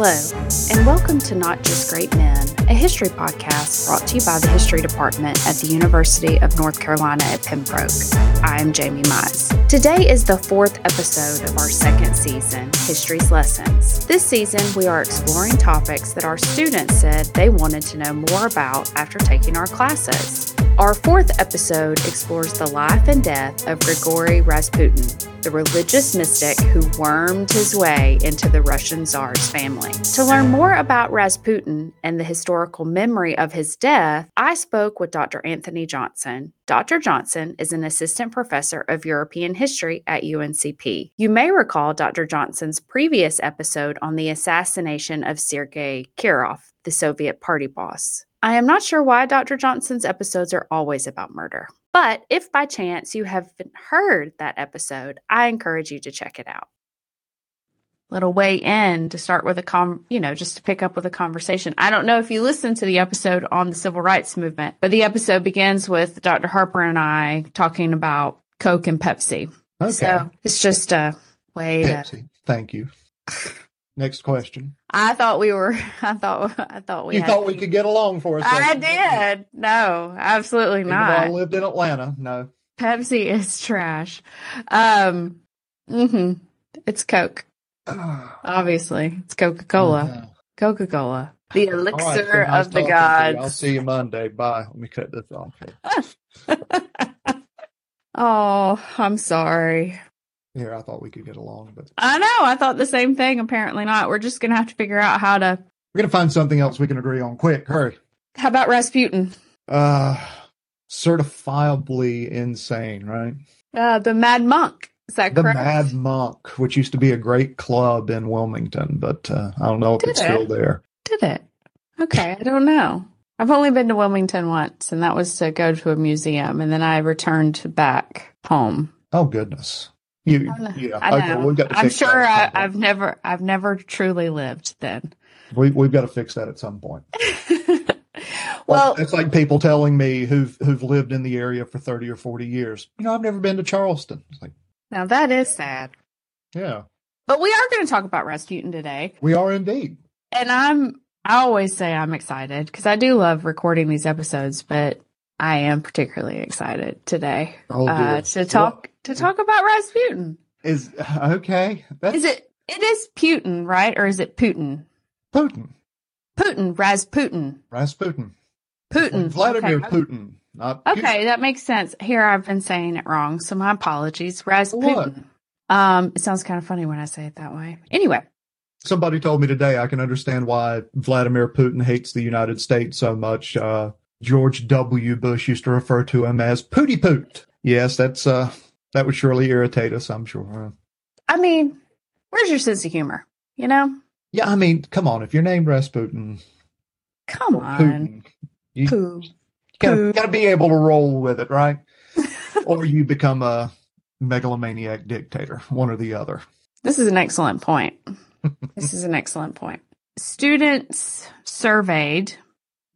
Hello, and welcome to Not Just Great Men, a history podcast brought to you by the History Department at the University of North Carolina at Pembroke. I am Jamie Mize. Today is the fourth episode of our second season, History's Lessons. This season, we are exploring topics that our students said they wanted to know more about after taking our classes. Our fourth episode explores the life and death of Grigori Rasputin, the religious mystic who wormed his way into the Russian Tsar's family. To learn more about Rasputin and the historical memory of his death, I spoke with Dr. Anthony Johnson. Dr. Johnson is an assistant professor of European history at UNCP. You may recall Dr. Johnson's previous episode on the assassination of Sergei Kirov, the Soviet party boss. I am not sure why Dr. Johnson's episodes are always about murder. But if by chance you haven't heard that episode, I encourage you to check it out. Little way in to start with a com, you know, just to pick up with a conversation. I don't know if you listened to the episode on the civil rights movement, but the episode begins with Dr. Harper and I talking about Coke and Pepsi. Okay. So it's just a way to Thank you. Next question. I thought we were. I thought. I thought we. you thought we could get along for a I did. No, absolutely Even though I not. lived in Atlanta. No. Pepsi is trash. Um. hmm It's Coke. Obviously, it's Coca Cola. Uh-huh. Coca Cola. The right, elixir so nice of the gods. I'll see you Monday. Bye. Let me cut this off. oh, I'm sorry. Here, I thought we could get along, but I know. I thought the same thing. Apparently not. We're just gonna have to figure out how to. we're gonna find something else we can agree on. Quick, hurry. How about Rasputin? Uh, certifiably insane, right? Uh, the Mad Monk. Is that The correct? Mad Monk, which used to be a great club in Wilmington, but uh, I don't know if Did it's it? still there. Did it? Okay, I don't know. I've only been to Wilmington once, and that was to go to a museum, and then I returned back home. Oh goodness. You, I know. Okay, we've got to I'm sure I, uh, I've never, I've never truly lived then. we, we've got to fix that at some point. well, it's like people telling me who've who've lived in the area for thirty or forty years. You know, I've never been to Charleston. It's like, now that is sad, yeah, but we are going to talk about Rasputin today, we are indeed. and I'm. I always say I'm excited because I do love recording these episodes, but I am particularly excited today Oh uh, to talk to talk about Rasputin. Is okay. That's Is it? It is Putin, right? Or is it Putin? Putin, Putin, Rasputin, Rasputin, Putin, Vladimir okay. Putin, not Putin. Okay, that makes sense. Here I've been saying it wrong, so my apologies. What? Rasputin. Um, it sounds kind of funny when I say it that way. Anyway, Somebody told me today I can understand why Vladimir Putin hates the United States so much. Uh, George W. Bush used to refer to him as Pooty Poot. Yes, that's uh, that would surely irritate us. I'm sure. I mean, where's your sense of humor? You know, Yeah, I mean, come on. If you're named Rasputin, come on, Putin, you poo. gotta, gotta be able to roll with it, right? or you become a megalomaniac dictator, one or the other. This is an excellent point. this is an excellent point. Students surveyed.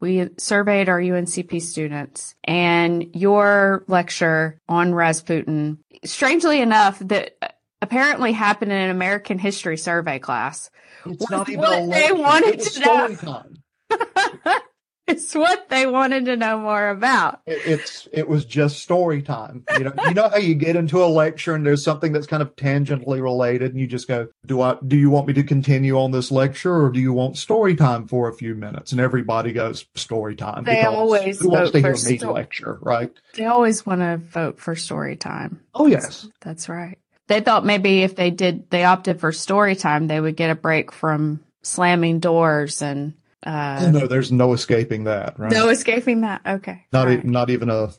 We surveyed our UNCP students, and your lecture on Rasputin, strangely enough, that apparently happened in an American history survey class. It's What- not even what a they wanted to know. it's what they wanted to know more about. It, it's it was just story time. You know, you know how you get into a lecture and there's something that's kind of tangentially related, and you just go, "Do I? Do you want me to continue on this lecture, or do you want story time for a few minutes?" And everybody goes, "Story time." They always who wants to hear me sto- lecture, right? They always want to vote for story time. Oh yes, That's right. They thought maybe if they did, they opted for story time, they would get a break from slamming doors and uh, oh, no, there's no escaping that, right? no escaping that. Okay. not right. e- not even a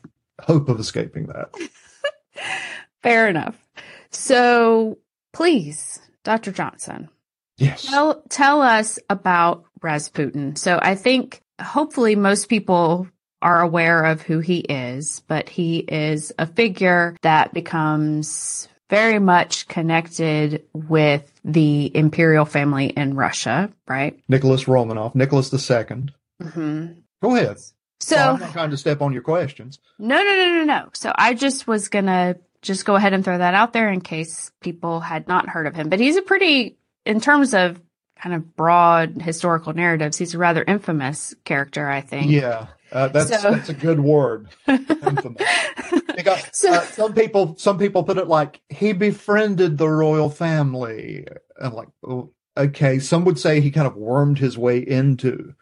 hope of escaping that. Fair enough. So please, Dr. Johnson, Yes. tell, tell us about Rasputin. So I think hopefully most people are aware of who he is, but he is a figure that becomes very much connected with the imperial family in Russia, right? Nicholas Romanov, Nicholas II. Second. hmm Go ahead. So Well, I'm not trying to step on your questions. no, no, no, no, no. So I just was gonna just go ahead and throw that out there in case people had not heard of him. But he's a pretty, in terms of kind of broad historical narratives, he's a rather infamous character, I think. Yeah, uh, that's So- that's a good word. Infamous. Because, So- uh, some people some people put it like he befriended the royal family, and like oh, okay, some would say he kind of wormed his way into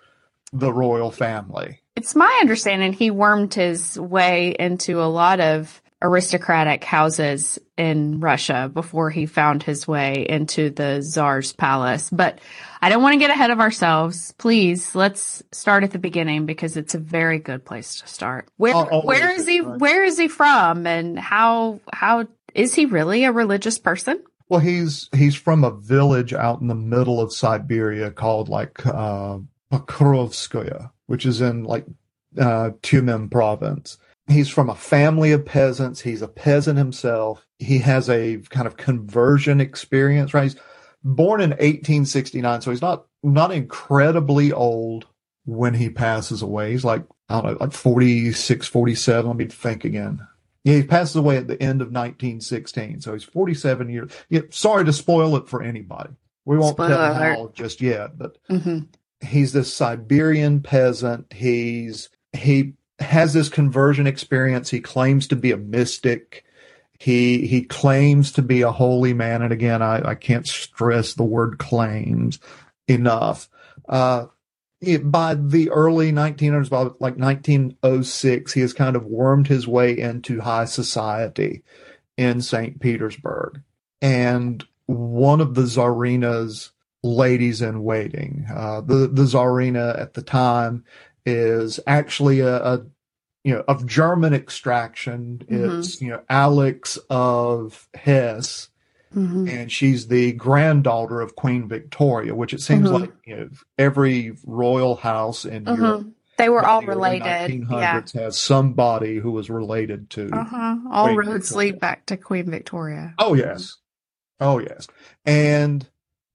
the royal family. It's my understanding he wormed his way into a lot of aristocratic houses in Russia before he found his way into the Tsar's palace. But I don't want to get ahead of ourselves. Please, let's start at the beginning because it's a very good place to start. Where where is he where is he from and how how is he really a religious person? Well, he's he's from a village out in the middle of Siberia called like uh, Pokrovskoye, which is in like uh, Tyumen province. He's from a family of peasants. He's a peasant himself. He has a kind of conversion experience, right? He's born in 1869, so he's not not incredibly old when he passes away. He's like I don't know, like 46, 47. Let me think again. Yeah, he passes away at the end of 1916, so he's 47 years. Yeah, sorry to spoil it for anybody. We won't Spoiler tell how just yet, but Mm-hmm. he's this Siberian peasant. He's he has this conversion experience. He claims to be a mystic. He he claims to be a holy man, and again, I, I can't stress the word claims enough. Uh, it- by the early 1900s, by like 1906, he has kind of wormed his way into high society in St. Petersburg. And one of the Tsarina's ladies in waiting, uh, the, the Tsarina at the time is actually a, a you know, of German extraction. Mhm. It's, you know, Alix of Hesse Mm-hmm. and she's the granddaughter of Queen Victoria, which it seems Mhm. like you know every royal house in Europe Mm-hmm. They were all related. Yeah. has somebody who was related to. Uh-huh. All Queen roads Victoria. lead back to Queen Victoria. Oh yes, oh yes, and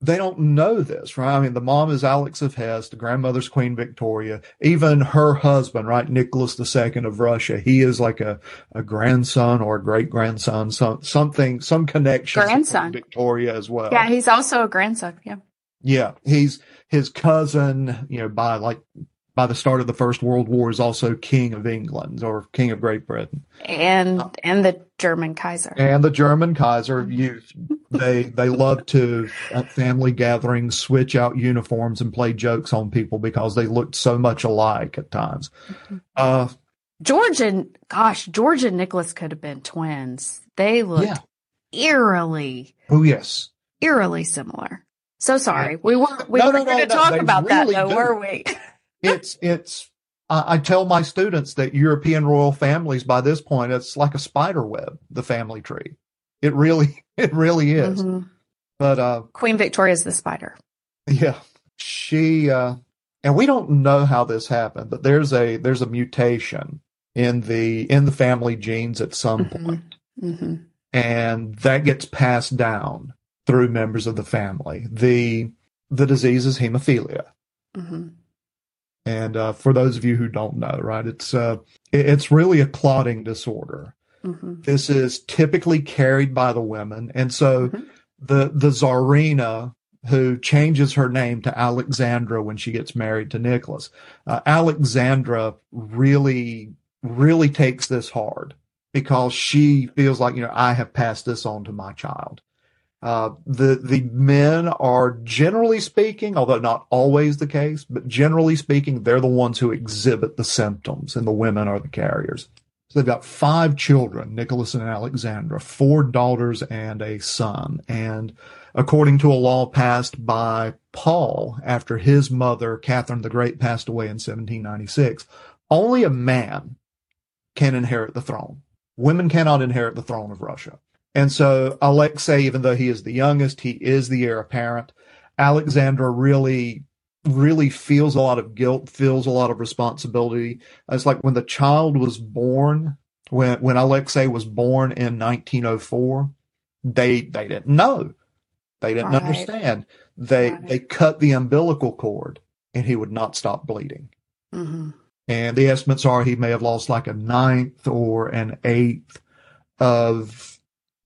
they don't know this, right? I mean, the mom is Alix of Hesse, the grandmother's Queen Victoria. Even her husband, right, Nicholas II of Russia, he is like a, a grandson or a great grandson, some something, some connection Grandson. Victoria as well. Yeah, he's also a grandson. Yeah. Yeah, he's his cousin, you know, by like by the start of the First World War is also King of England or King of Great Britain. And Oh. and the German Kaiser. And the German Kaiser, you they they love to at family gatherings switch out uniforms and play jokes on people because they looked so much alike at times. Mm-hmm. Uh George and gosh, George and Nicholas could have been twins. They looked Yeah. eerily, oh yes. eerily similar. So sorry. We weren't we No, weren't no, going no, to talk about really that though, do. were we? It's it's I, tell my students that European royal families by this point it's like a spider web, the family tree. It really it really is. Mhm. But uh Queen Victoria's the spider. Yeah. She uh and we don't know how this happened, but there's a there's a mutation in the in the family genes at some Mhm. point, hmm and that gets passed down through members of the family. The the disease is hemophilia. And uh, for those of you who don't know, right, it's uh, it's really a clotting disorder. hmm This is typically carried by the women, and so Mhm. the the Tsarina who changes her name to Alexandra when she gets married to Nicholas. Uh, Alexandra really really takes this hard because she feels like you know I have passed this on to my child. Uh, the the men are generally speaking, although not always the case, but generally speaking, they're the ones who exhibit the symptoms, and the women are the carriers. So they've got five children, Nicholas and Alexandra, four daughters and a son. And according to a law passed by Paul after his mother, Catherine the Great, passed away in 1796, only a man can inherit the throne. Women cannot inherit the throne of Russia. And so Alexei, even though he is the youngest, he is the heir apparent. Alexandra really, really feels a lot of guilt, feels a lot of responsibility. It's like when the child was born, when when Alexei was born in 1904, they they didn't know, they didn't Right. understand. They Right. they cut the umbilical cord, and he would not stop bleeding. hmm And the estimates are he may have lost like a ninth or an eighth of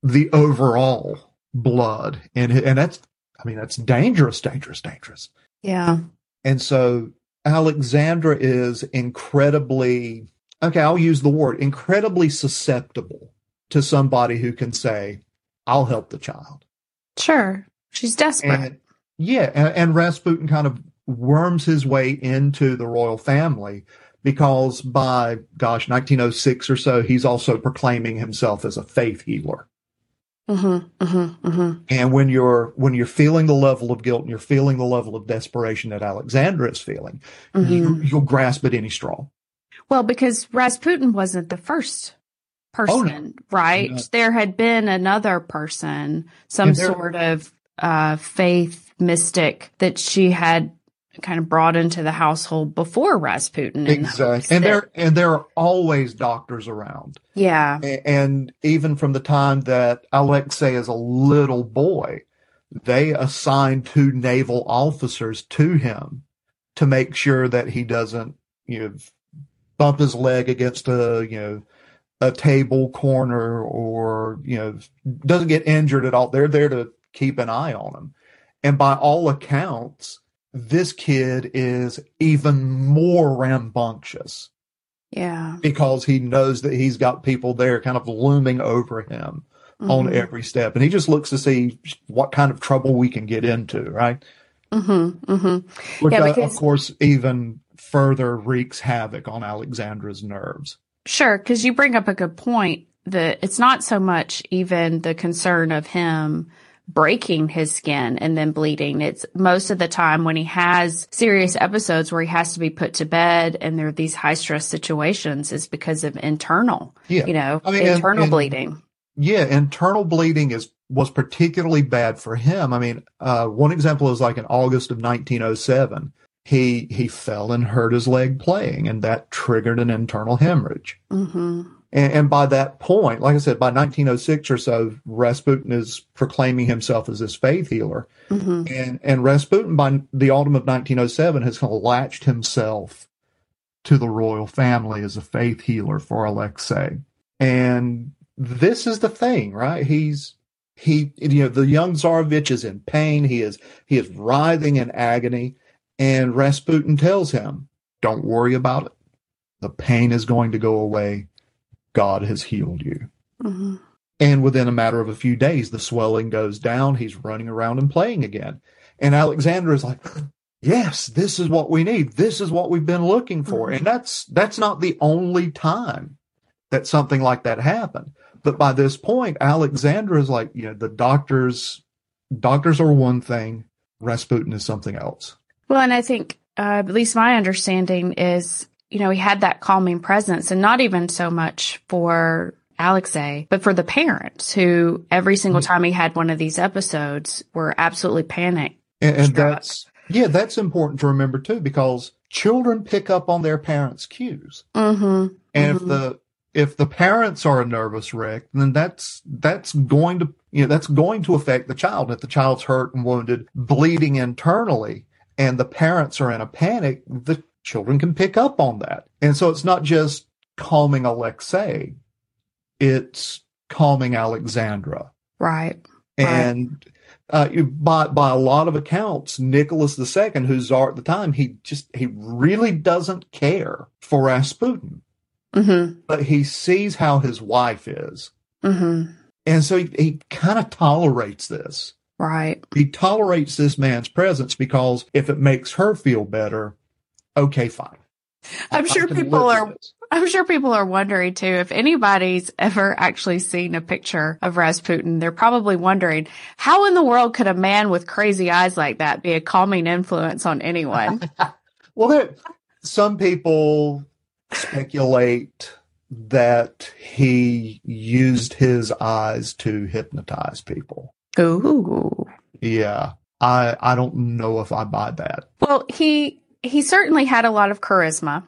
the overall blood. And, and that's, I mean, that's dangerous, dangerous, dangerous. Yeah. And so Alexandra is incredibly, okay, I'll use the word incredibly susceptible to somebody who can say, I'll help the child. Sure. She's desperate. And, yeah. And, and Rasputin kind of worms his way into the royal family because by, gosh, 1906 or so, he's also proclaiming himself as a faith healer. Mm-hmm, mm-hmm, mm-hmm. And when you're when you're feeling the level of guilt and you're feeling the level of desperation that Alexandra is feeling, Mm-hmm. you, you'll grasp at any straw. Well, because Rasputin wasn't the first person, right? Oh, No. There had been another person, some there- sort of uh, faith mystic that she had kind of brought into the household before Rasputin. Exactly. And that- there and there are always doctors around. yeah, A- And even from the time that Alexei is a little boy, they assign two naval officers to him to make sure that he doesn't, you know, bump his leg against a, you know, a table corner or, you know, doesn't get injured at all. They're there to keep an eye on him. And by all accounts, this kid is even more rambunctious yeah. because he knows that he's got people there kind of looming over him on Mhm. every step. And he just looks to see what kind of trouble we can get into, right? Mhm, mhm. Which, Yeah, uh, because- of course, even further wreaks havoc on Alexandra's nerves. Sure, because you bring up a good point that it's not so much even the concern of him breaking his skin and then bleeding. It's most of the time when he has serious episodes where he has to be put to bed and there are these high stress situations is because of internal, Yeah. you know, I mean, internal and- bleeding. Yeah, internal bleeding is was particularly bad for him. I mean, uh, one example is like in August of 1907, he he fell and hurt his leg playing, and that triggered an internal hemorrhage. hmm And, and by that point, like I said, by 1906 or so, Rasputin is proclaiming himself as this faith healer. hmm And, and Rasputin, by the autumn of 1907, has kind of latched himself to the royal family as a faith healer for Alexei. And this is the thing, right? He's, he, you know, the young Tsarevich is in pain. He is, he is writhing in agony. And Rasputin tells him, don't worry about it. The pain is going to go away. God has healed you. hmm And within a matter of a few days, the swelling goes down. He's running around and playing again. And Alexandra is like, yes, this is what we need. This is what we've been looking for. And that's, that's not the only time that something like that happened. But by this point, Alexandra is like, you know, the doctors, doctors are one thing. Rasputin is something else. Well, and I think, uh, at least my understanding is, you know, he had that calming presence and not even so much for Alexei, but for the parents who every single time he had one of these episodes were absolutely panicked. And, and that's, yeah, that's important to remember too, because children pick up on their parents' cues. Mm-hmm. And if Mhm. the if the parents are a nervous wreck, then that's that's going to you know that's going to affect the child. If the child's hurt and wounded, bleeding internally, and the parents are in a panic, the children can pick up on that. And so it's not just calming Alexei, it's calming Alexandra. Right. And uh, by by a lot of accounts, Nicholas II, who's czar at the time, he just he really doesn't care for Rasputin Mm-hmm. but he sees how his wife is. Mm-hmm. And so he, he kind of tolerates this. Right. He tolerates this man's presence because if it makes her feel better, okay, fine. I'm I sure can people are. I'm sure people are wondering too if anybody's ever actually seen a picture of Rasputin. They're probably wondering how in the world could a man with crazy eyes like that be a calming influence on anyone? Well, there, some people speculate that he used his eyes to hypnotize people. Ooh. Yeah. I, I don't know if I buy that. Well, he he certainly had a lot of charisma.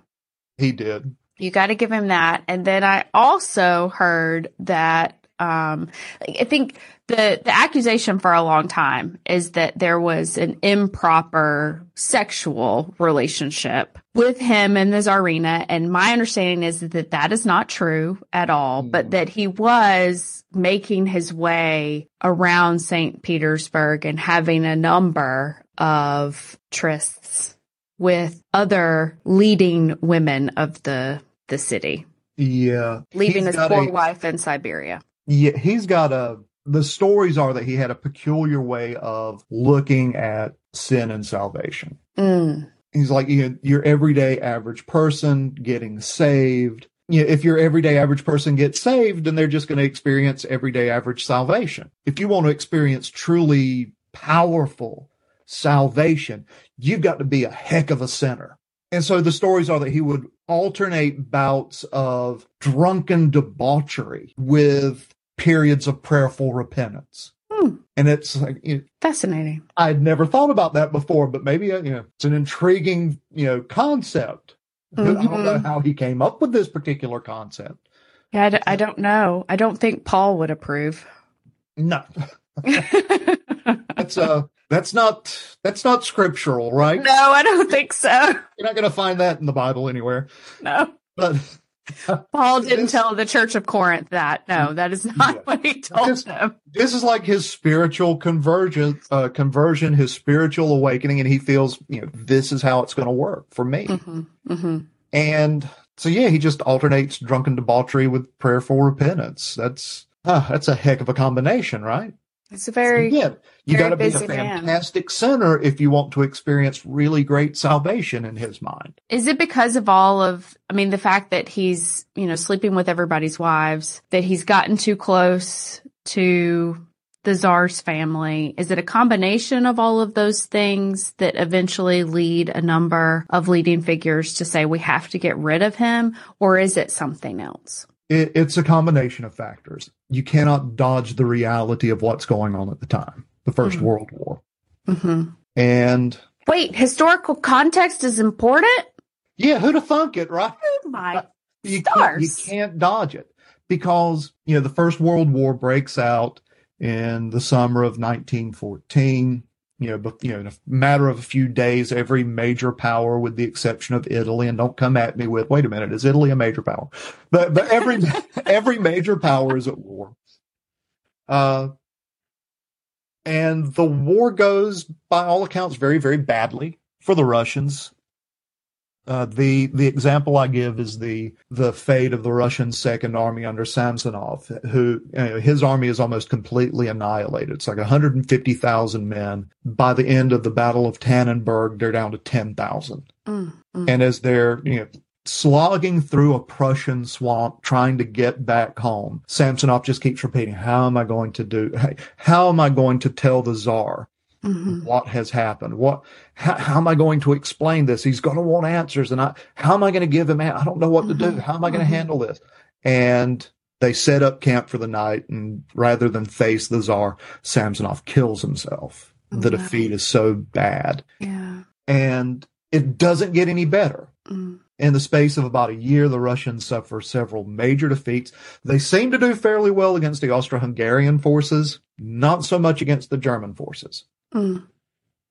He did. You got to give him that. And then I also heard that Um, I think the the accusation for a long time is that there was an improper sexual relationship with him and the Tsarina, and my understanding is that that is not true at all, but that he was making his way around St. Petersburg and having a number of trysts with other leading women of the the city, Yeah. leaving He's his poor a- wife in Siberia. Yeah, he's got a. The stories are that he had a peculiar way of looking at sin and salvation. Mm, He's like you know, your everyday average person getting saved. You know, if your everyday average person gets saved, then they're just going to experience everyday average salvation. If you want to experience truly powerful salvation, you've got to be a heck of a sinner. And so the stories are that he would alternate bouts of drunken debauchery with periods of prayerful repentance. Hmm. And it's like, you know, fascinating. I'd never thought about that before, but maybe, uh, you know, it's an intriguing, you know, concept. I don't know Mhm. how he came up with this particular concept. Yeah, I, d- I don't know. I don't think Paul would approve. No, that's, uh, that's not, that's not scriptural, right? No, I don't think so. You're not going to find that in the Bible anywhere. No. But Paul didn't This- tell the Church of Corinth that. No, that is not Yeah. what he told This- them. this is like his spiritual conversion, uh, conversion, his spiritual awakening. And he feels, you know, this is how it's going to work for me. hmm hmm And so, yeah, he just alternates drunken debauchery with prayerful repentance. That's ah, that's a heck of a combination, right? It's a very yeah, you got to be a busy man. fantastic sinner if you want to experience really great salvation in his mind. Is it because of all of, I mean, the fact that he's, you know, sleeping with everybody's wives, that he's gotten too close to the czar's family? Is it a combination of all of those things that eventually lead a number of leading figures to say we have to get rid of him? Or is it something else? It, it's a combination of factors. You cannot dodge the reality of what's going on at the time, the 1st Mhm. World War, hmm and Wait, historical context is important? yeah, who'd have thunk it, right? Oh my you can't, you can't dodge it because you know the first world war breaks out in the summer of 1914 you know but you know in a matter of a few days every major power with the exception of italy and don't come at me with wait a minute is italy a major power? But but every every major power is at war. Uh and the war goes by all accounts very very badly for the russians uh, the the example I give is the the fate of the Russian Second Army under Samsonov, who you know, his army is almost completely annihilated. It's like 150,000 men. By the end of the Battle of Tannenberg, they're down to 10,000. Mm, mm. And as they're you know slogging through a Prussian swamp trying to get back home, Samsonov just keeps repeating, "How am I going to do? How am I going to tell the Tsar?" Mhm. what has happened what how, how am i going to explain this he's going to want answers and i how am i going to give him i don't know what to do Mhm. how am i going to Mhm. handle this and they set up camp for the night and rather than face the czar samsonov kills himself the Oh, wow. defeat is so bad Yeah. and it doesn't get any better Mm. in the space of about a year, the Russians suffer several major defeats. They seem to do fairly well against the Austro-Hungarian forces, not so much against the German forces. Mm.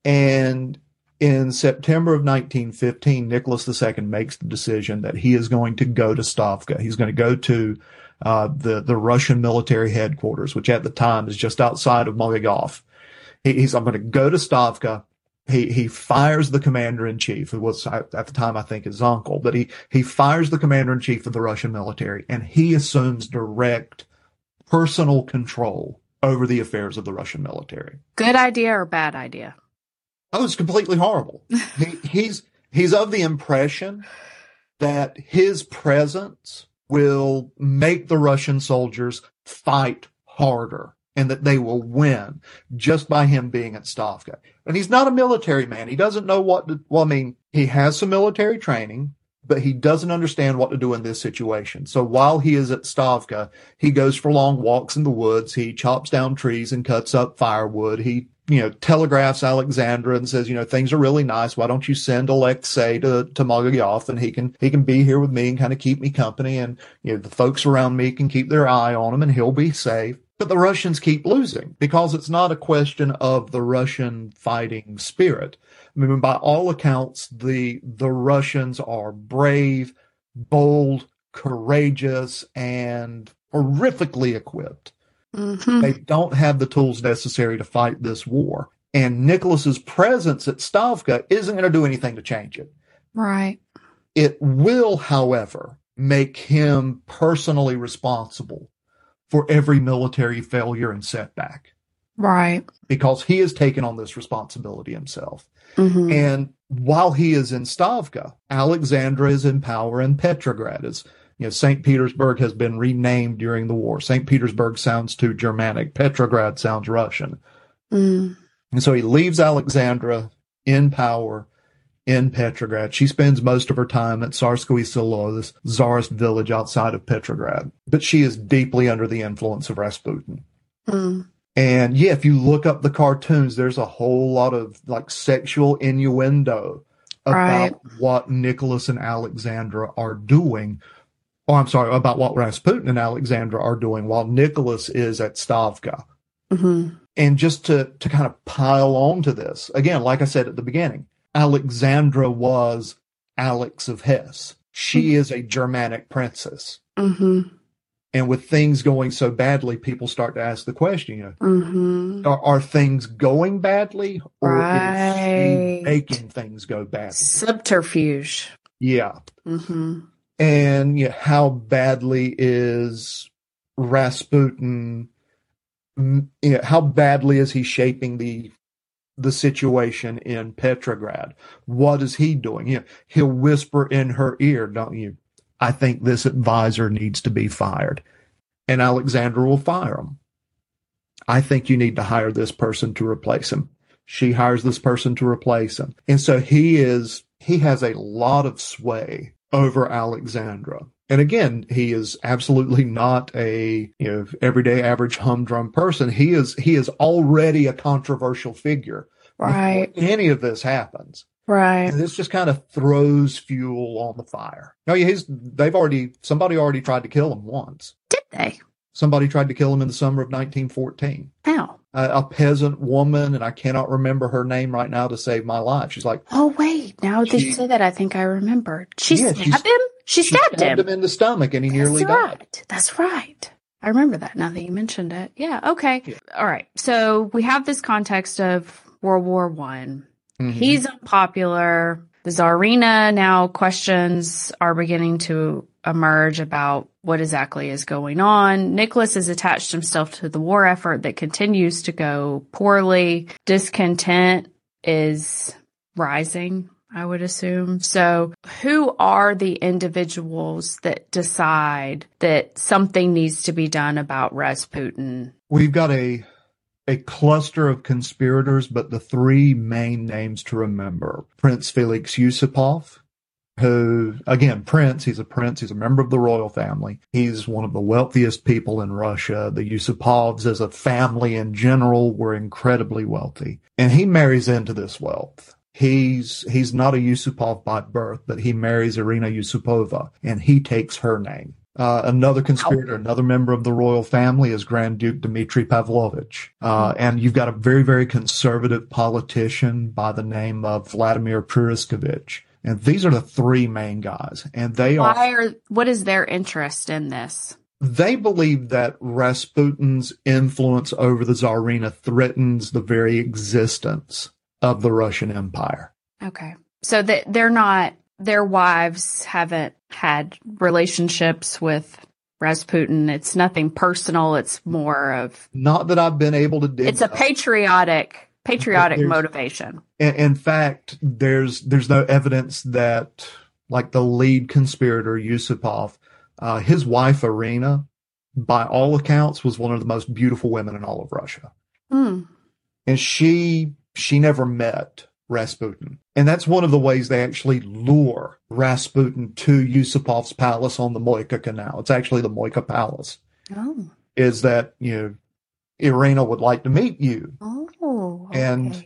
And in September of 1915, Nicholas II makes the decision that he is going to go to Stavka. He's going to go to uh, the the Russian military headquarters, which at the time is just outside of Mogilev. He, he's I'm going to go to Stavka. He he fires the commander in chief, who was at the time I think his uncle, but he he fires the commander in chief of the Russian military, and he assumes direct personal control over the affairs of the Russian military. Good idea or bad idea? Oh, it's completely horrible. he, he's he's of the impression that his presence will make the Russian soldiers fight harder and that they will win just by him being at Stavka. And he's not a military man. He doesn't know what to, well, I mean, he has some military training. But he doesn't understand what to do in this situation. So while he is at Stavka, he goes for long walks in the woods. He chops down trees and cuts up firewood. He, you know, telegraphs Alexandra and says, you know, things are really nice. Why don't you send Alexei to, to and he can, he can be here with me and kind of keep me company. And, you know, the folks around me can keep their eye on him and he'll be safe. But the Russians keep losing because it's not a question of the Russian fighting spirit. I mean, by all accounts, the the Russians are brave, bold, courageous, and horrifically equipped. Mm-hmm. They don't have the tools necessary to fight this war. And Nicholas's presence at Stavka isn't going to do anything to change it. Right. It will, however, make him personally responsible for every military failure and setback Right. because he has taken on this responsibility himself. Mm-hmm. And while he is in Stavka, Alexandra is in power in Petrograd. As you know, St. Petersburg has been renamed during the war. St. Petersburg sounds too Germanic. Petrograd sounds Russian. Mm. And so he leaves Alexandra in power in Petrograd. She spends most of her time at Tsarskoye Selo, this czarist village outside of Petrograd. But she is deeply under the influence of Rasputin. Mm. And yeah, if you look up the cartoons, there's a whole lot of like sexual innuendo about Right. what Nicholas and Alexandra are doing. Oh, I'm sorry, about what Rasputin and Alexandra are doing while Nicholas is at Stavka. Mm-hmm. And just to, to kind of pile on to this, again, like I said at the beginning, Alexandra was Alix of Hesse. She is a Germanic princess. Mm-hmm. And with things going so badly, people start to ask the question, you know, Mm-hmm. are, are things going badly or is Right. making things go badly? Subterfuge. Yeah. Mm-hmm. And yeah, how badly is Rasputin, you know, how badly is he shaping the the situation in Petrograd? What is he doing? You know, he'll whisper in her ear, don't you? I think this advisor needs to be fired. And Alexandra will fire him. I think you need to hire this person to replace him. She hires this person to replace him. And so he is, he has a lot of sway over Alexandra. And again, he is absolutely not a, you know, everyday average humdrum person. He is, he is already a controversial figure. Right. Before any of this happens. Right. And this just kind of throws fuel on the fire. No, yeah, he's, they've already, somebody already tried to kill him once. Did they? Somebody tried to kill him in the summer of 1914. How? A, a peasant woman, and I cannot remember her name right now to save my life. She's like, Oh wait, now that you say that, I think I remember. She Yeah, stabbed him. She she stabbed, stabbed him. him in the stomach and he nearly That's died. right. That's right. I remember that now that you mentioned it. Yeah. Okay. Yeah. All right. So we have this context of World War One. Mhm. He's unpopular. The Tsarina now questions are beginning to emerge about what exactly is going on. Nicholas has attached himself to the war effort that continues to go poorly. Discontent is rising, I would assume. So who are the individuals that decide that something needs to be done about Rasputin? We've got a a cluster of conspirators, but the three main names to remember: Prince Felix Yusupov, who again, Prince. He's a prince. He's a member of the royal family. He's one of the wealthiest people in Russia. The Yusupovs, as a family in general, were incredibly wealthy, and he marries into this wealth. He's he's not a Yusupov by birth, but he marries Irina Yusupova, and he takes her name. Uh, another conspirator, another member of the royal family is Grand Duke Dmitry Pavlovich. Uh, and you've got a very, very conservative politician by the name of Vladimir Purishkevich. And these are the three main guys. And they are, Why are what is their interest in this? they believe that Rasputin's influence over the Tsarina threatens the very existence of the Russian Empire. Okay. So that they're not their wives haven't had relationships with Rasputin. It's nothing personal. It's more of Not that I've been able to dig it's a patriotic patriotic motivation. in, in fact, there's there's no evidence that like the lead conspirator Yusupov, uh, his wife Irina, by all accounts, was one of the most beautiful women in all of Russia, Hmm. and she she never met Rasputin. And that's one of the ways they actually lure Rasputin to Yusupov's palace on the Moika Canal. It's actually the Moika Palace. Oh. Is that, you know, Irina would like to meet you. Oh. And-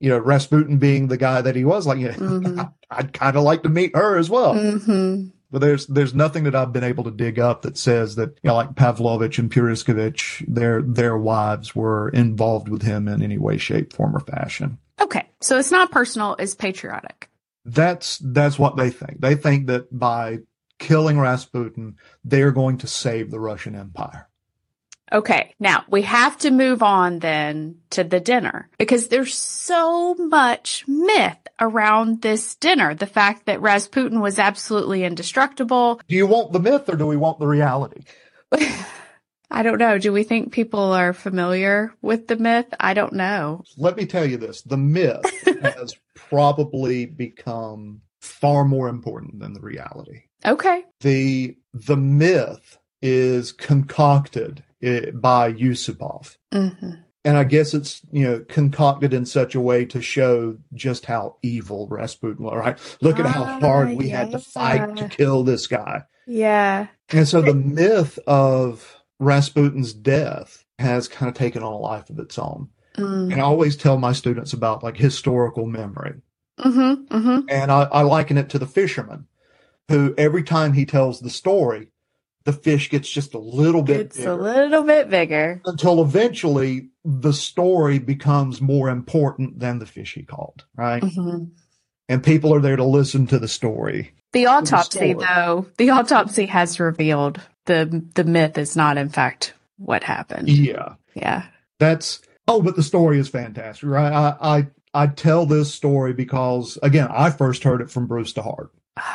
You know, Rasputin being the guy that he was, like, you know, Mhm. I'd kind of like to meet her as well. Mhm. But there's there's nothing that I've been able to dig up that says that you know, like Pavlovich and Purishkevich, their their wives were involved with him in any way, shape, form, or fashion. Okay. So it's not personal, it's patriotic. That's that's what they think. They think that by killing Rasputin, they're going to save the Russian Empire. Okay. Now we have to move on then to the dinner because there's so much myth around this dinner. The fact that Rasputin was absolutely indestructible. Do you want the myth or do we want the reality? I don't know. Do we think people are familiar with the myth? I don't know. Let me tell you this: the myth has probably become far more important than the reality. Okay. the the myth is concocted eh, by Yusupov. hmm And I guess it's, you know, concocted in such a way to show just how evil Rasputin was, right? Look at how Ah, hard we had to fight to kill this guy. Yeah. And so the myth of Rasputin's death has kind of taken on a life of its own. Mm. And I always tell my students about like historical memory. Mm-hmm. Mm-hmm. And I, I liken it to the fisherman who every time he tells the story, the fish gets just a little bit It's bigger a little bit bigger. until eventually the story becomes more important than the fish he caught, right? hmm And people are there to listen to the story. The autopsy, story. though, the autopsy has revealed the the myth is not, in fact, what happened. Yeah. Yeah. That's oh, but the story is fantastic, right? I I, I tell this story because again, I first heard it from Bruce DeHart.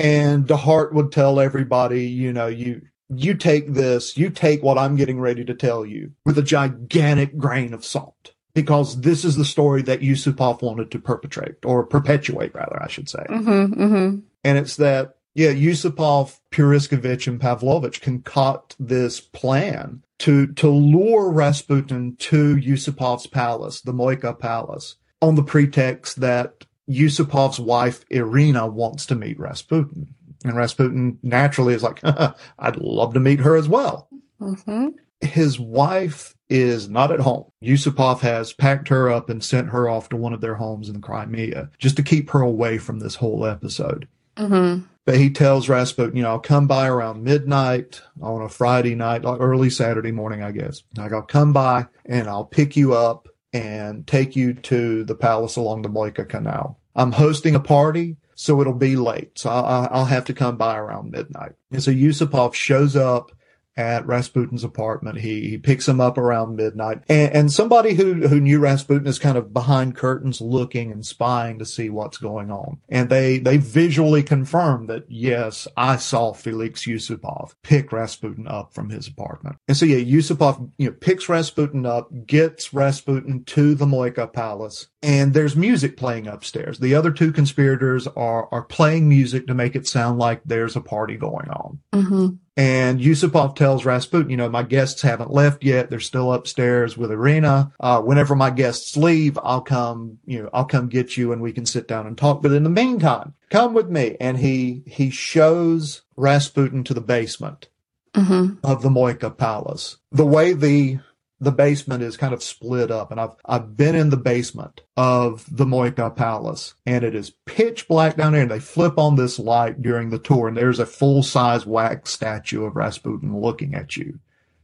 And DeHart would tell everybody, you know, you you take this, you take what I'm getting ready to tell you with a gigantic grain of salt. Because this is the story that Yusupov wanted to perpetrate or perpetuate, rather, I should say. Mm-hmm. Mm-hmm. And it's that, yeah, Yusupov, Purishkevich, and Pavlovich concoct this plan to, to lure Rasputin to Yusupov's palace, the Moika palace, on the pretext that Yusupov's wife, Irina, wants to meet Rasputin. And Rasputin naturally is like, I'd love to meet her as well. Mm-hmm. His wife is not at home. Yusupov has packed her up and sent her off to one of their homes in Crimea just to keep her away from this whole episode. Mm-hmm. But he tells Rasputin, you know, I'll come by around midnight on a Friday night, like early Saturday morning, I guess. Like I'll come by and I'll pick you up and take you to the palace along the Moika Canal. I'm hosting a party, so it'll be late. So I'll, I'll have to come by around midnight. And so Yusupov shows up at Rasputin's apartment. He, he picks him up around midnight. And, and somebody who, who knew Rasputin is kind of behind curtains looking and spying to see what's going on. And they, they visually confirm that, yes, I saw Felix Yusupov pick Rasputin up from his apartment. And so, yeah, Yusupov, you know, picks Rasputin up, gets Rasputin to the Moika palace, and there's music playing upstairs. The other two conspirators are, are playing music to make it sound like there's a party going on. Mm-hmm. And Yusupov tells Rasputin, you know, my guests haven't left yet. They're still upstairs with Irina. Uh, whenever my guests leave, I'll come, you know, I'll come get you and we can sit down and talk. But in the meantime, come with me. And he, he shows Rasputin to the basement Mm-hmm. of the Moika Palace. The way the the basement is kind of split up, and I've I've been in the basement of the Moika Palace, and it is pitch black down there. And they flip on this light during the tour, and there's a full size wax statue of Rasputin looking at you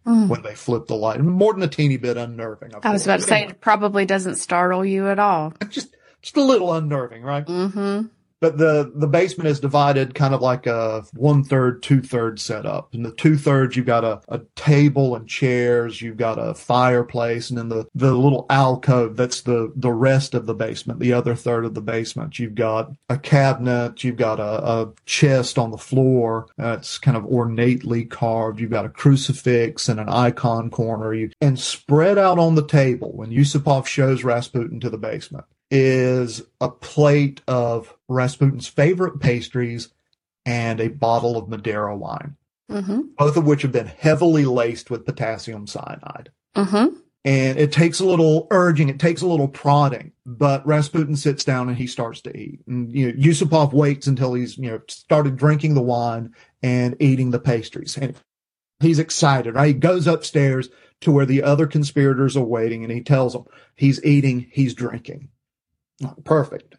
Mm. when they flip the light. More than a teeny bit unnerving. I was about to say anyway, it probably doesn't startle you at all. just just a little unnerving, right? Mm-hmm. But the the basement is divided kind of like a one third, two thirds setup. In the two thirds, you've got a, a table and chairs, you've got a fireplace, and then the, the little alcove that's the, the rest of the basement, the other third of the basement. You've got a cabinet, you've got a, a chest on the floor that's kind of ornately carved. You've got a crucifix and an icon corner. You, and spread out on the table when Yusupov shows Rasputin to the basement is a plate of Rasputin's favorite pastries and a bottle of Madeira wine, Mm-hmm. both of which have been heavily laced with potassium cyanide. Mm-hmm. And it takes a little urging, it takes a little prodding, but Rasputin sits down and he starts to eat. And you know, Yusupov waits until he's, you know, started drinking the wine and eating the pastries. And he's excited, right? He goes upstairs to where the other conspirators are waiting and he tells them he's eating, he's drinking. Perfect.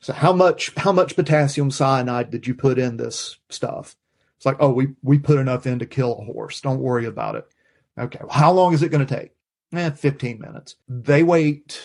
So how much, how much potassium cyanide did you put in this stuff? It's like, oh, we, we put enough in to kill a horse. Don't worry about it. Okay. Well, how long is it going to take? Eh, 15 minutes. They wait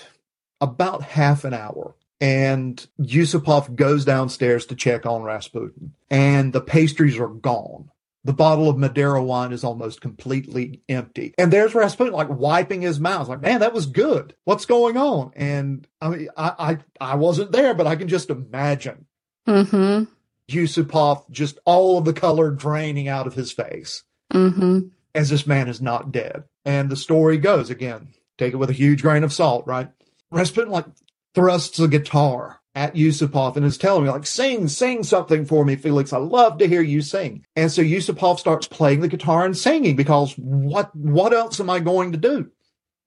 about half an hour and Yusupov goes downstairs to check on Rasputin and the pastries are gone. The bottle of Madeira wine is almost completely empty. And there's Rasputin like wiping his mouth, like, man, that was good. What's going on? And I mean, I, I, I wasn't there, but I can just imagine. Mm-hmm. Yusupov just all of the color draining out of his face. Mm-hmm. As this man is not dead. And the story goes again, take it with a huge grain of salt, right? Rasputin like thrusts a guitar at Yusupov and is telling me like, sing, sing something for me, Felix. I love to hear you sing. And so Yusupov starts playing the guitar and singing because what, what else am I going to do?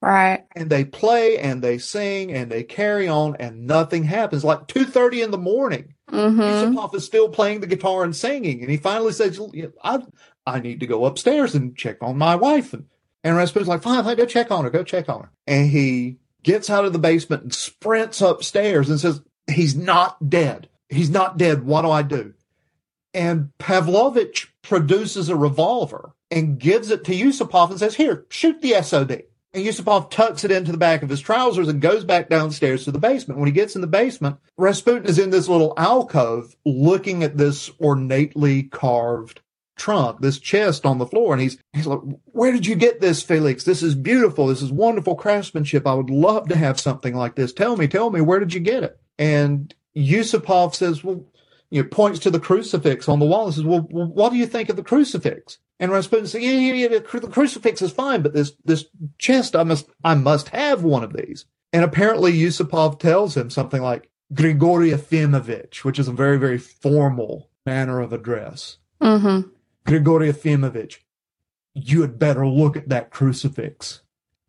Right. And they play and they sing and they carry on and nothing happens. Like 2.30 in the morning, mm-hmm. Yusupov is still playing the guitar and singing. And he finally says, I, I need to go upstairs and check on my wife. And, and Rasputin's like, fine, fine, go check on her, go check on her. And he gets out of the basement and sprints upstairs and says, he's not dead. He's not dead. What do I do? And Pavlovich produces a revolver and gives it to Yusupov and says, here, shoot the SOD. And Yusupov tucks it into the back of his trousers and goes back downstairs to the basement. When he gets in the basement, Rasputin is in this little alcove looking at this ornately carved trunk, this chest on the floor. And he's, he's like, where did you get this, Felix? This is beautiful. This is wonderful craftsmanship. I would love to have something like this. Tell me, tell me, where did you get it? And Yusupov says, well, you know, points to the crucifix on the wall and says, well, what do you think of the crucifix? And Rasputin says, yeah, yeah, yeah, the crucifix is fine, but this, this chest, I must, I must have one of these. And apparently Yusupov tells him something like Grigory Efimovich, which is a very, very formal manner of address. Mm-hmm. Grigory Efimovich, you had better look at that crucifix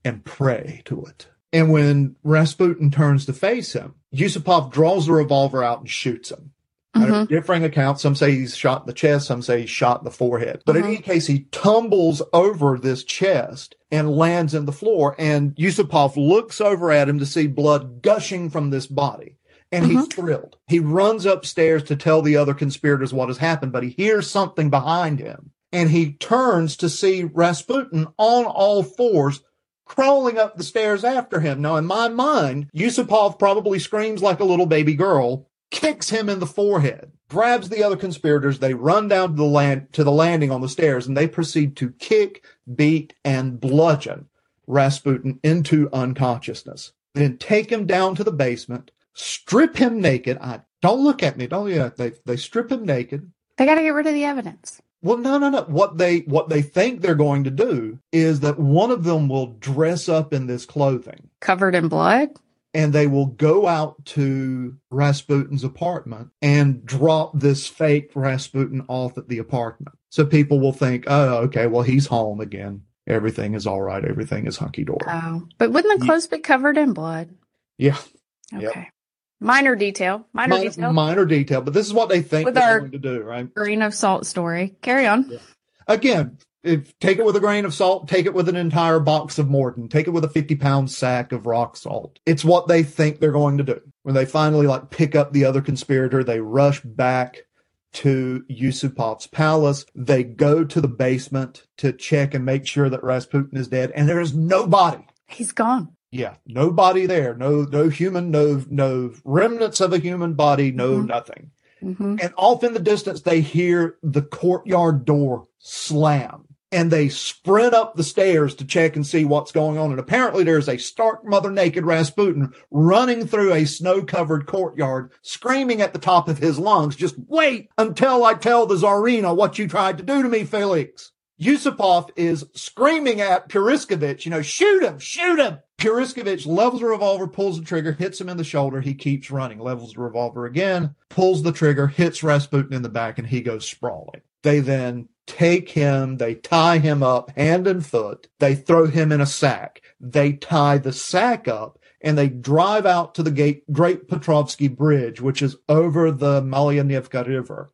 and pray to it. And when Rasputin turns to face him, Yusupov draws the revolver out and shoots him. Mm-hmm. Differing accounts. Some say he's shot in the chest. Some say he's shot in the forehead. But mm-hmm. in any case, he tumbles over this chest and lands in the floor. And Yusupov looks over at him to see blood gushing from this body. And mm-hmm. he's thrilled. He runs upstairs to tell the other conspirators what has happened, but he hears something behind him. And he turns to see Rasputin on all fours crawling up the stairs after him. Now, in my mind, Yusupov probably screams like a little baby girl kicks him in the forehead, grabs the other conspirators. They run down to the land, to the landing on the stairs and they proceed to kick, beat, and bludgeon Rasputin into unconsciousness. Then take him down to the basement, strip him naked. I don't look at me. Don't, yeah, they, they strip him naked. They got to get rid of the evidence. Well, no, no, no. What they what they think they're going to do is that one of them will dress up in this clothing, covered in blood and they will go out to Rasputin's apartment and drop this fake Rasputin off at the apartment. So people will think, oh, okay, well, he's home again. Everything is all right. Everything is hunky dory. Oh, but wouldn't the clothes be covered in blood? Yeah. Okay. Yep. Minor detail. Minor, minor, detail. Minor detail, but this is what they think With they're going to do, right? Grain of salt story. Carry on. Yeah. Again, if take it with a grain of salt, take it with an entire box of Morton, take it with a 50 pound sack of rock salt. It's what they think they're going to do. When they finally like pick up the other conspirator, they rush back to Yusupov's palace. They go to the basement to check and make sure that Rasputin is dead, and there is nobody. He's gone. Yeah, nobody there. No, no human. No, no remnants of a human body. No, mm-hmm. nothing. Mm-hmm. And off in the distance, they hear the courtyard door slam and they sprint up the stairs to check and see what's going on. And apparently there's a stark mother naked Rasputin running through a snow covered courtyard, screaming at the top of his lungs, just wait until I tell the Tsarina what you tried to do to me, Felix. Yusupov is screaming at Purishkevich, you know, shoot him, shoot him. Purishkevich levels a revolver, pulls the trigger, hits him in the shoulder. He keeps running, levels the revolver again, pulls the trigger, hits Rasputin in the back, and he goes sprawling. They then take him, they tie him up hand and foot, they throw him in a sack, they tie the sack up and they drive out to the gate, Great Petrovsky Bridge, which is over the Malaya Nevka River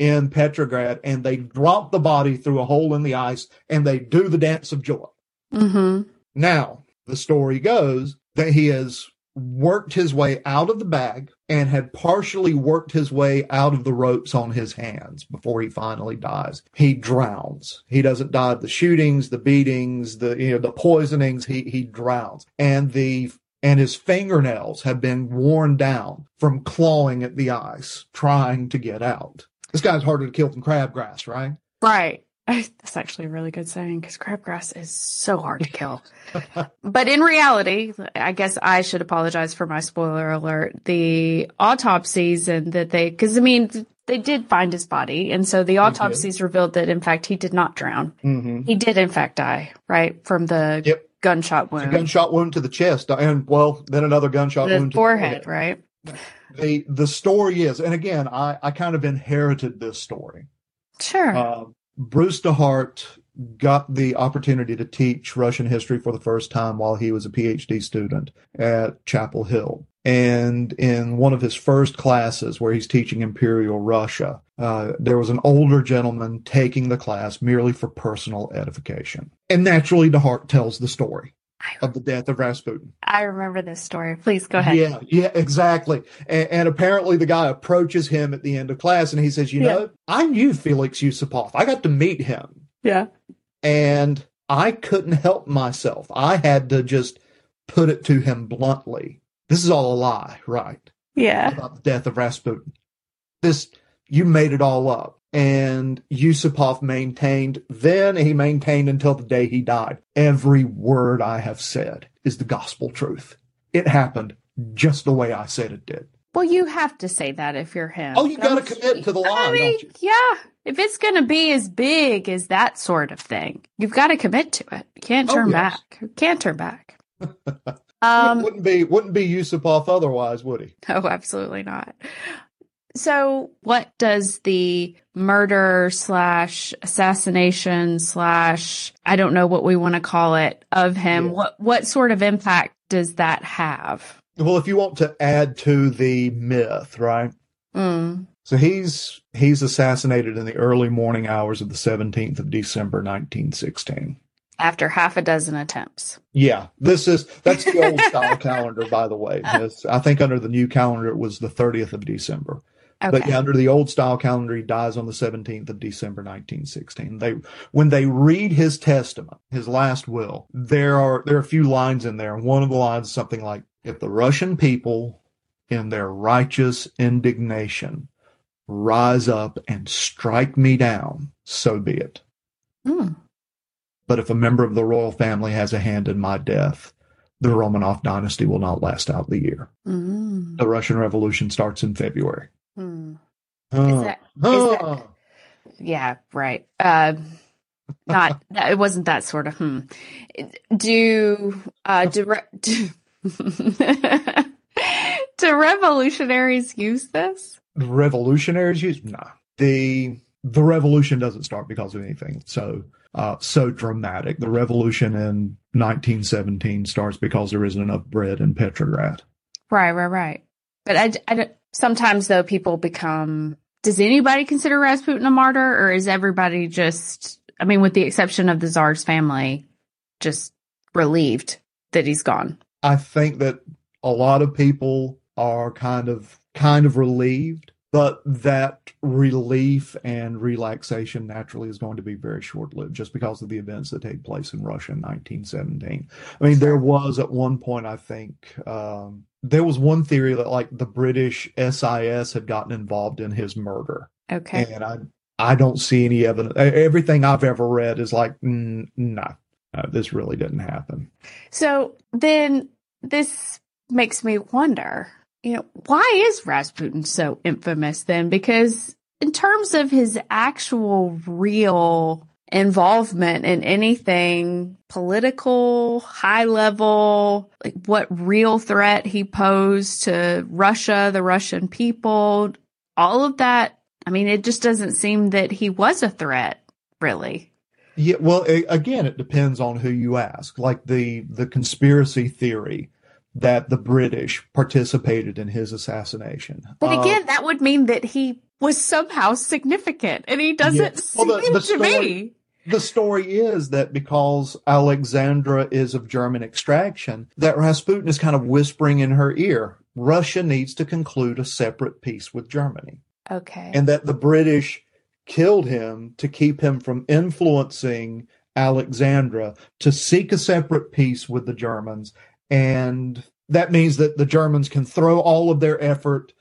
in Petrograd, and they drop the body through a hole in the ice and they do the dance of joy. Mm-hmm. Now, the story goes that he has worked his way out of the bag and had partially worked his way out of the ropes on his hands before he finally dies. He drowns. He doesn't die of the shootings, the beatings, the you know the poisonings. He he drowns, and the and his fingernails have been worn down from clawing at the ice, trying to get out. This guy's harder to kill than crabgrass, right? Right. That's actually a really good saying because crabgrass is so hard to kill. but in reality, I guess I should apologize for my spoiler alert. The autopsies and that they, because I mean, they did find his body. And so the autopsies revealed that, in fact, he did not drown. Mm-hmm. He did, in fact, die, right? From the Yep. gunshot wound. gunshot wound to the chest, and well, then another gunshot the wound to the forehead, right? The the story is, and again, I I kind of inherited this story. Sure. Uh, Bruce DeHart got the opportunity to teach Russian history for the first time while he was a PhD student at Chapel Hill. And in one of his first classes where he's teaching Imperial Russia, uh, there was an older gentleman taking the class merely for personal edification. And naturally, DeHart tells the story of the death of Rasputin. I remember this story. Please go ahead. Yeah, yeah, exactly. And, and apparently, the guy approaches him at the end of class and he says, You Yeah. know, I knew Felix Yusupov. I got to meet him Yeah. and I couldn't help myself. I had to just put it to him bluntly. This is all a lie, right? Yeah. About the death of Rasputin. This, you made it all up. And Yusupov maintained then, he maintained until the day he died. Every word I have said is the gospel truth. It happened just the way I said it did. Well, you have to say that if you're him. Oh, you got to commit to the line. I mean, don't you? yeah. If it's going to be as big as that sort of thing, you've got to commit to it. You can't Oh, turn yes. back. You can't turn back. um, wouldn't be wouldn't be Yusupov otherwise, would he? no, absolutely not. So, what does the murder slash assassination slash I don't know what we want to call it of him? Yeah. What what sort of impact does that have? Well, if you want to add to the myth, right? Mm. So he's he's assassinated in the early morning hours of the 17th of December 1916. After half a dozen attempts. Yeah, this is that's the old style calendar, by the way. I think under the new calendar it was the 30th of December. Okay. But yeah, under the old style calendar, he dies on the 17th of December 1916. They when they read his testament, his last will, there are there are a few lines in there. One of the lines is something like, "If the Russian people, in their righteous indignation, rise up and strike me down, so be it. Mm. But if a member of the royal family has a hand in my death, the Romanov dynasty will not last out the year. Mm. The Russian Revolution starts in February." Mm. Huh. that- is that- Yeah, right. Uh, not that it wasn't that sort of hmm. Do uh do, re- do, do revolutionaries use this? revolutionaries use no the the revolution doesn't start because of anything so uh so dramatic the revolution in 1917 starts because there isn't enough bread in petrograd Right, right, right. But I, I don't- sometimes though people become. Does anybody consider Rasputin a martyr, or is everybody just? I mean, with the exception of the czar's family, just relieved that he's gone. i think that a lot of people are kind of kind of relieved but that relief and relaxation naturally is going to be very short lived just because of the events that take place in Russia in 1917. I mean, there was at one point, I think, um, there was one theory that like the British SIS had gotten involved in his murder. Okay. And I, I don't see any evidence. Everything I've ever read is like, mm, no, no, this really didn't happen. So then this makes me wonder, you know, why is Rasputin so infamous then? Because in terms of his actual real involvement in anything political, high level, like what real threat he posed to Russia, the Russian people, all of that. I mean, it just doesn't seem that he was a threat, really. Yeah, well, a- again, it depends on who you ask. Like the the conspiracy theory that the British participated in his assassination. But Uh, again, that would mean that he was somehow significant, and he doesn't Yeah. seem Well, the- the to me. the story is that because Alexandra is of German extraction, that Rasputin is kind of whispering in her ear, Russia needs to conclude a separate peace with Germany. Okay. and that the British killed him to keep him from influencing Alexandra to seek a separate peace with the Germans. And that means that the Germans can throw all of their effort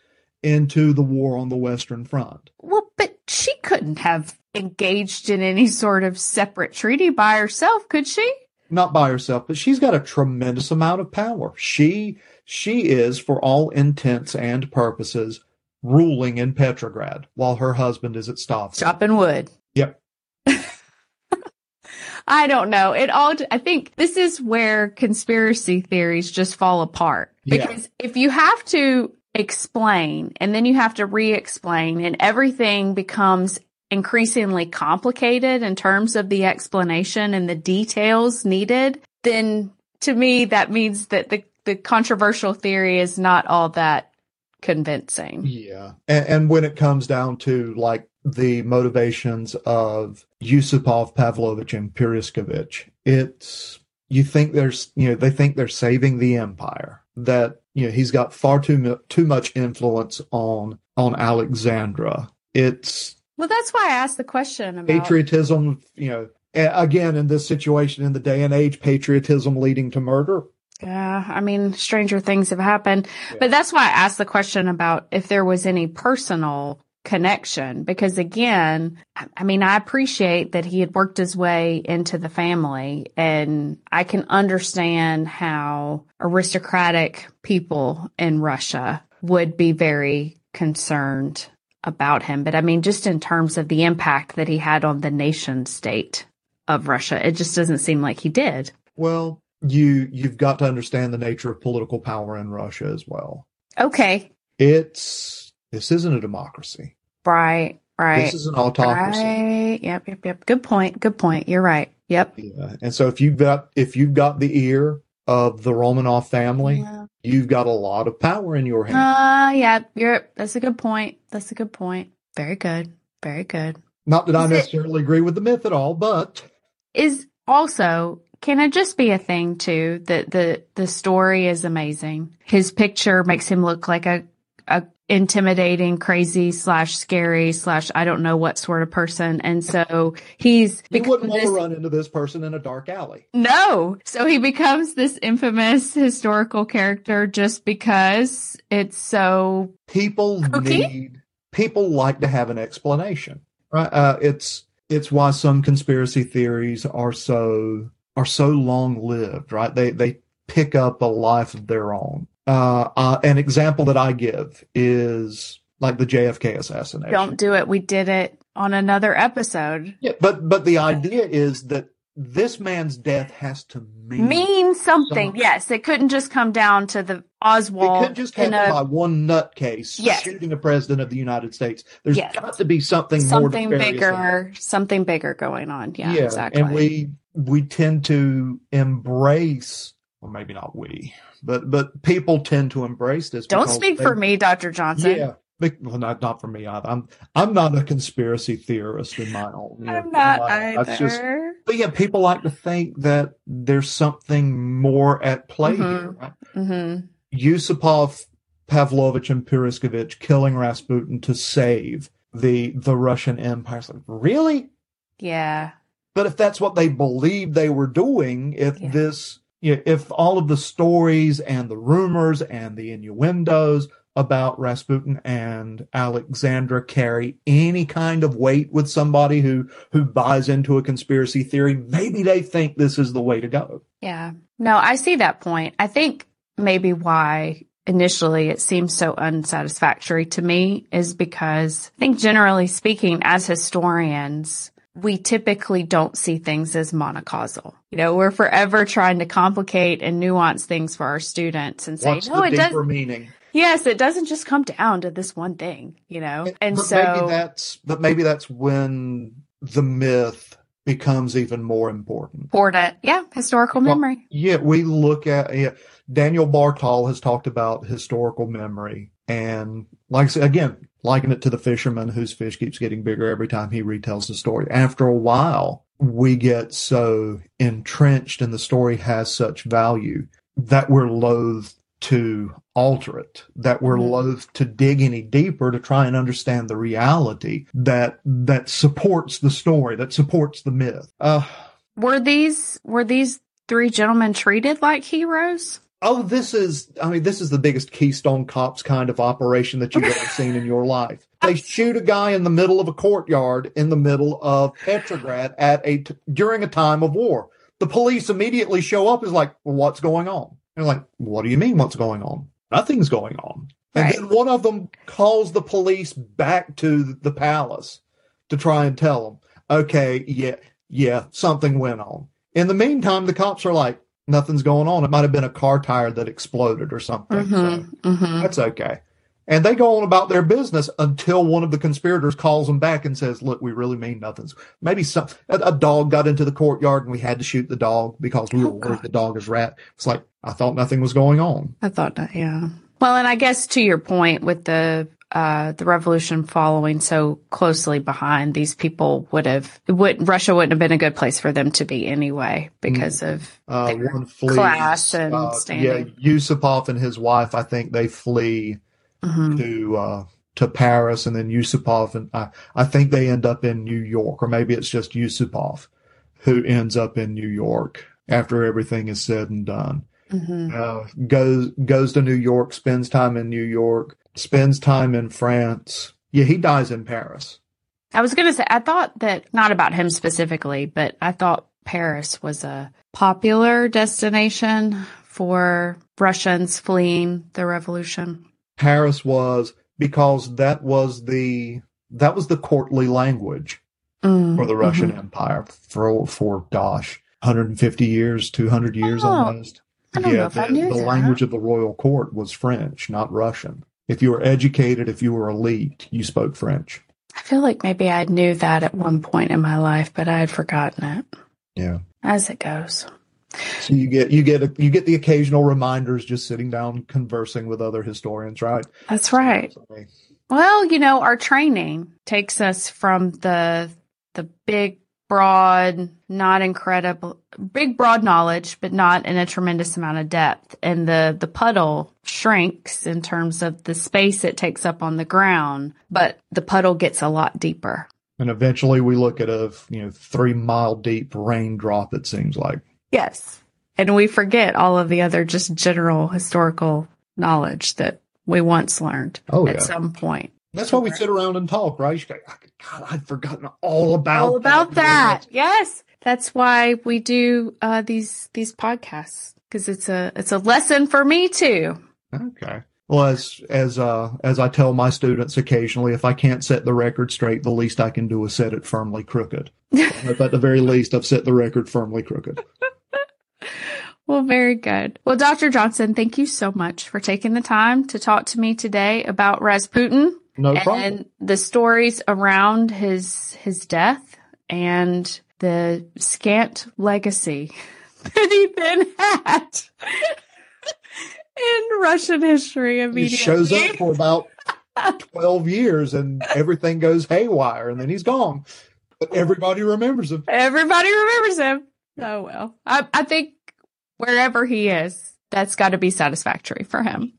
into the war on the Western Front. well, but she couldn't have engaged in any sort of separate treaty by herself, could she? Not by herself, but she's got a tremendous amount of power. She she is, for all intents and purposes, ruling in Petrograd while her husband is at Stavka. Chopping wood. Yep. I don't know. It all, I think this is where conspiracy theories just fall apart. Yeah. Because if you have to explain and then you have to re explain and everything becomes increasingly complicated in terms of the explanation and the details needed, then to me, that means that the, the controversial theory is not all that convincing. Yeah. And, and when it comes down to like the motivations of Yusupov, Pavlovich, and Purishkevich, it's, you think there's, you know, they think they're saving the empire, that, you know, he's got far too, too much influence on, on Alexandra. It's Well, that's why I asked the question about patriotism, you know, again, in this situation, in the day and age, patriotism leading to murder. Yeah, I mean, stranger things have happened. Yeah. But that's why I asked the question about if there was any personal connection. Because again, I- mean, I appreciate that he had worked his way into the family, and I can understand how aristocratic people in Russia would be very concerned about him. But I mean, just in terms of the impact that he had on the nation state of Russia, it just doesn't seem like he did. Well, you, you've got to understand the nature of political power in Russia as well. Okay. It's, this isn't a democracy. Right. Right. This is an autocracy. Right. Yep. Yep. Yep. Good point. Good point. You're right. Yep. Yeah. And so if you've got if you've got the ear of the Romanov family, Yeah. you've got a lot of power in your hand. Uh, yeah. You're. That's a good point. That's a good point. Very good. Very good. Not that I is it- necessarily agree with the myth at all, but Is also can it just be a thing too that the the story is amazing. His picture makes him look like a a intimidating, crazy slash scary slash I don't know what sort of person, and so he's you wouldn't want to run into this person in a dark alley. No. So he becomes this infamous historical character just because it's so People Cookie? need people like to have an explanation. Right? Uh, it's it's why some conspiracy theories are so are so long lived, right? They they pick up a life of their own. Uh, uh, an example that I give is like the JFK assassination. don't do it. We did it on another episode. Yeah, but but the idea is that this man's death has to mean, Mean something. Something. Yes. It couldn't just come down to the Oswald. it could just happen a by one nutcase Yes. shooting a president of the United States. There's Yes. got to be something, something bigger, something bigger going on. Yeah, exactly. and we we tend to embrace, or maybe not we, but but people tend to embrace this. don't speak they- for me, Dr. Johnson. Yeah. Well, not not for me either. I'm I'm not a conspiracy theorist in my own. you know, I'm not my- either. that's just- But yeah, people like to think that there's something more at play Mhm. here. Right? hmm Yusupov, Pavlovich, and Purishkevich killing Rasputin to save the the Russian Empire. It's like, really? Yeah. But if that's what they believed they were doing, if Yeah. this, if all of the stories and the rumors and the innuendos about Rasputin and Alexandra carry any kind of weight with somebody who who buys into a conspiracy theory, maybe they think this is the way to go. Yeah. No, I see that point. I think maybe why initially it seems so unsatisfactory to me is because I think generally speaking, as historians, we typically don't see things as monocausal. You know, we're forever trying to complicate and nuance things for our students and say, What's no, it doesn't. meaning? Yes, it doesn't just come down to this one thing, you know? And but so, maybe that's but maybe that's when the myth becomes even more important. Important. Yeah. Historical memory. Well, yeah. We look at, yeah, Daniel Bar-Tal has talked about historical memory and like I said, again, liken it to the fisherman whose fish keeps getting bigger every time he retells the story. After a while, we get so entrenched and the story has such value that we're loath to alter it, that we're mm-hmm. loath to dig any deeper to try and understand the reality that that supports the story, that supports the myth. Uh, were these were these three gentlemen treated like heroes? Oh, this is I mean, this is the biggest Keystone Cops kind of operation that you've ever seen in your life. They shoot a guy in the middle of a courtyard in the middle of Petrograd at a t- during a time of war. The police immediately show up is like, well, what's going on? And they're like, what do you mean what's going on? Nothing's going on. And right. then one of them calls the police back to the palace to try and tell them, okay, yeah, yeah, something went on. In the meantime, the cops are like, nothing's going on. It might have been a car tire that exploded or something. Mm-hmm, so mm-hmm. That's okay. And they go on about their business until one of the conspirators calls them back and says, look, we really mean nothing. Maybe some, a, a dog got into the courtyard and we had to shoot the dog because we oh, were worried the dog is rat. It's like, I thought nothing was going on. I thought that, yeah. Well, and I guess to your point with the uh, the revolution following so closely behind, these people would have would Russia wouldn't have been a good place for them to be anyway because mm. of uh, one flees, class and uh, standing. Yeah, Yusupov and his wife, I think they flee mm-hmm. to uh, to Paris, and then Yusupov and I, I think they end up in New York, or maybe it's just Yusupov who ends up in New York after everything is said and done. Mm-hmm. Uh, goes goes to New York, spends time in New York, spends time in France. Yeah, he dies in Paris. I was going to say, I thought that not about him specifically, but I thought Paris was a popular destination for Russians fleeing the revolution. Paris was because that was the that was the courtly language mm, for the Russian mm-hmm. Empire for for gosh, 150 years, 200 years oh, almost. yeah, the, the language of the royal court was French, not Russian. If you were educated, if you were elite, you spoke French. I feel like maybe I knew that at one point in my life, but I had forgotten it. Yeah. As it goes. So you get you get a, you get the occasional reminders just sitting down conversing with other historians, right? That's right. Well, you know, our training takes us from the the big broad, not incredible, big broad knowledge, but not in a tremendous amount of depth. And the, the puddle shrinks in terms of the space it takes up on the ground, but the puddle gets a lot deeper. And eventually we look at a, you know, three mile deep raindrop, it seems like. Yes. And we forget all of the other just general historical knowledge that we once learned oh, at yeah. some point. That's why we sit around and talk, right? Go, God, I'd forgotten all about all about that. that. Yes, that's why we do uh, these these podcasts because it's a it's a lesson for me too. Okay. Well, as as uh, as I tell my students occasionally, if I can't set the record straight, the least I can do is set it firmly crooked. But at the very least, I've set the record firmly crooked. Well, very good. Well, Dr. Johnson, thank you so much for taking the time to talk to me today about Rasputin. No problem. And the stories around his his death and the scant legacy that he then had in Russian history immediately. He shows up for about 12 years and everything goes haywire and then he's gone. But everybody remembers him. Everybody remembers him. Oh well. I, I think wherever he is, that's got to be satisfactory for him.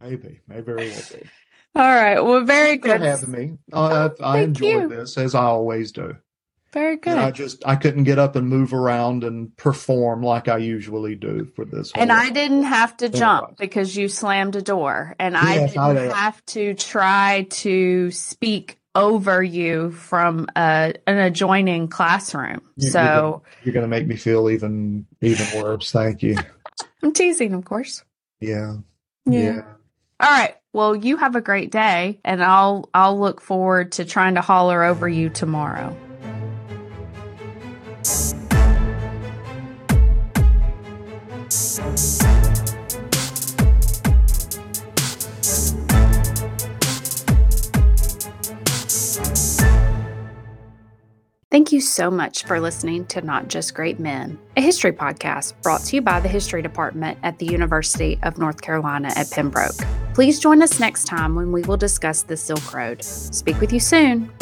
maybe, maybe very well be. All right. Well, very good. for having me. Uh, I, I enjoyed you. this as I always do. Very good. I just I couldn't get up and move around and perform like I usually do for this. And I didn't have to jump because you slammed a door, and yes, I didn't I have to try to speak over you from a, an adjoining classroom. You, so you're going to make me feel even even worse. Thank you. I'm teasing, of course. Yeah. yeah. Yeah. All right. Well, you have a great day, and I'll I'll look forward to trying to holler over you tomorrow. Thank you so much for listening to Not Just Great Men, a history podcast brought to you by the History Department at the University of North Carolina at Pembroke. Please join us next time when we will discuss the Silk Road. Speak with you soon.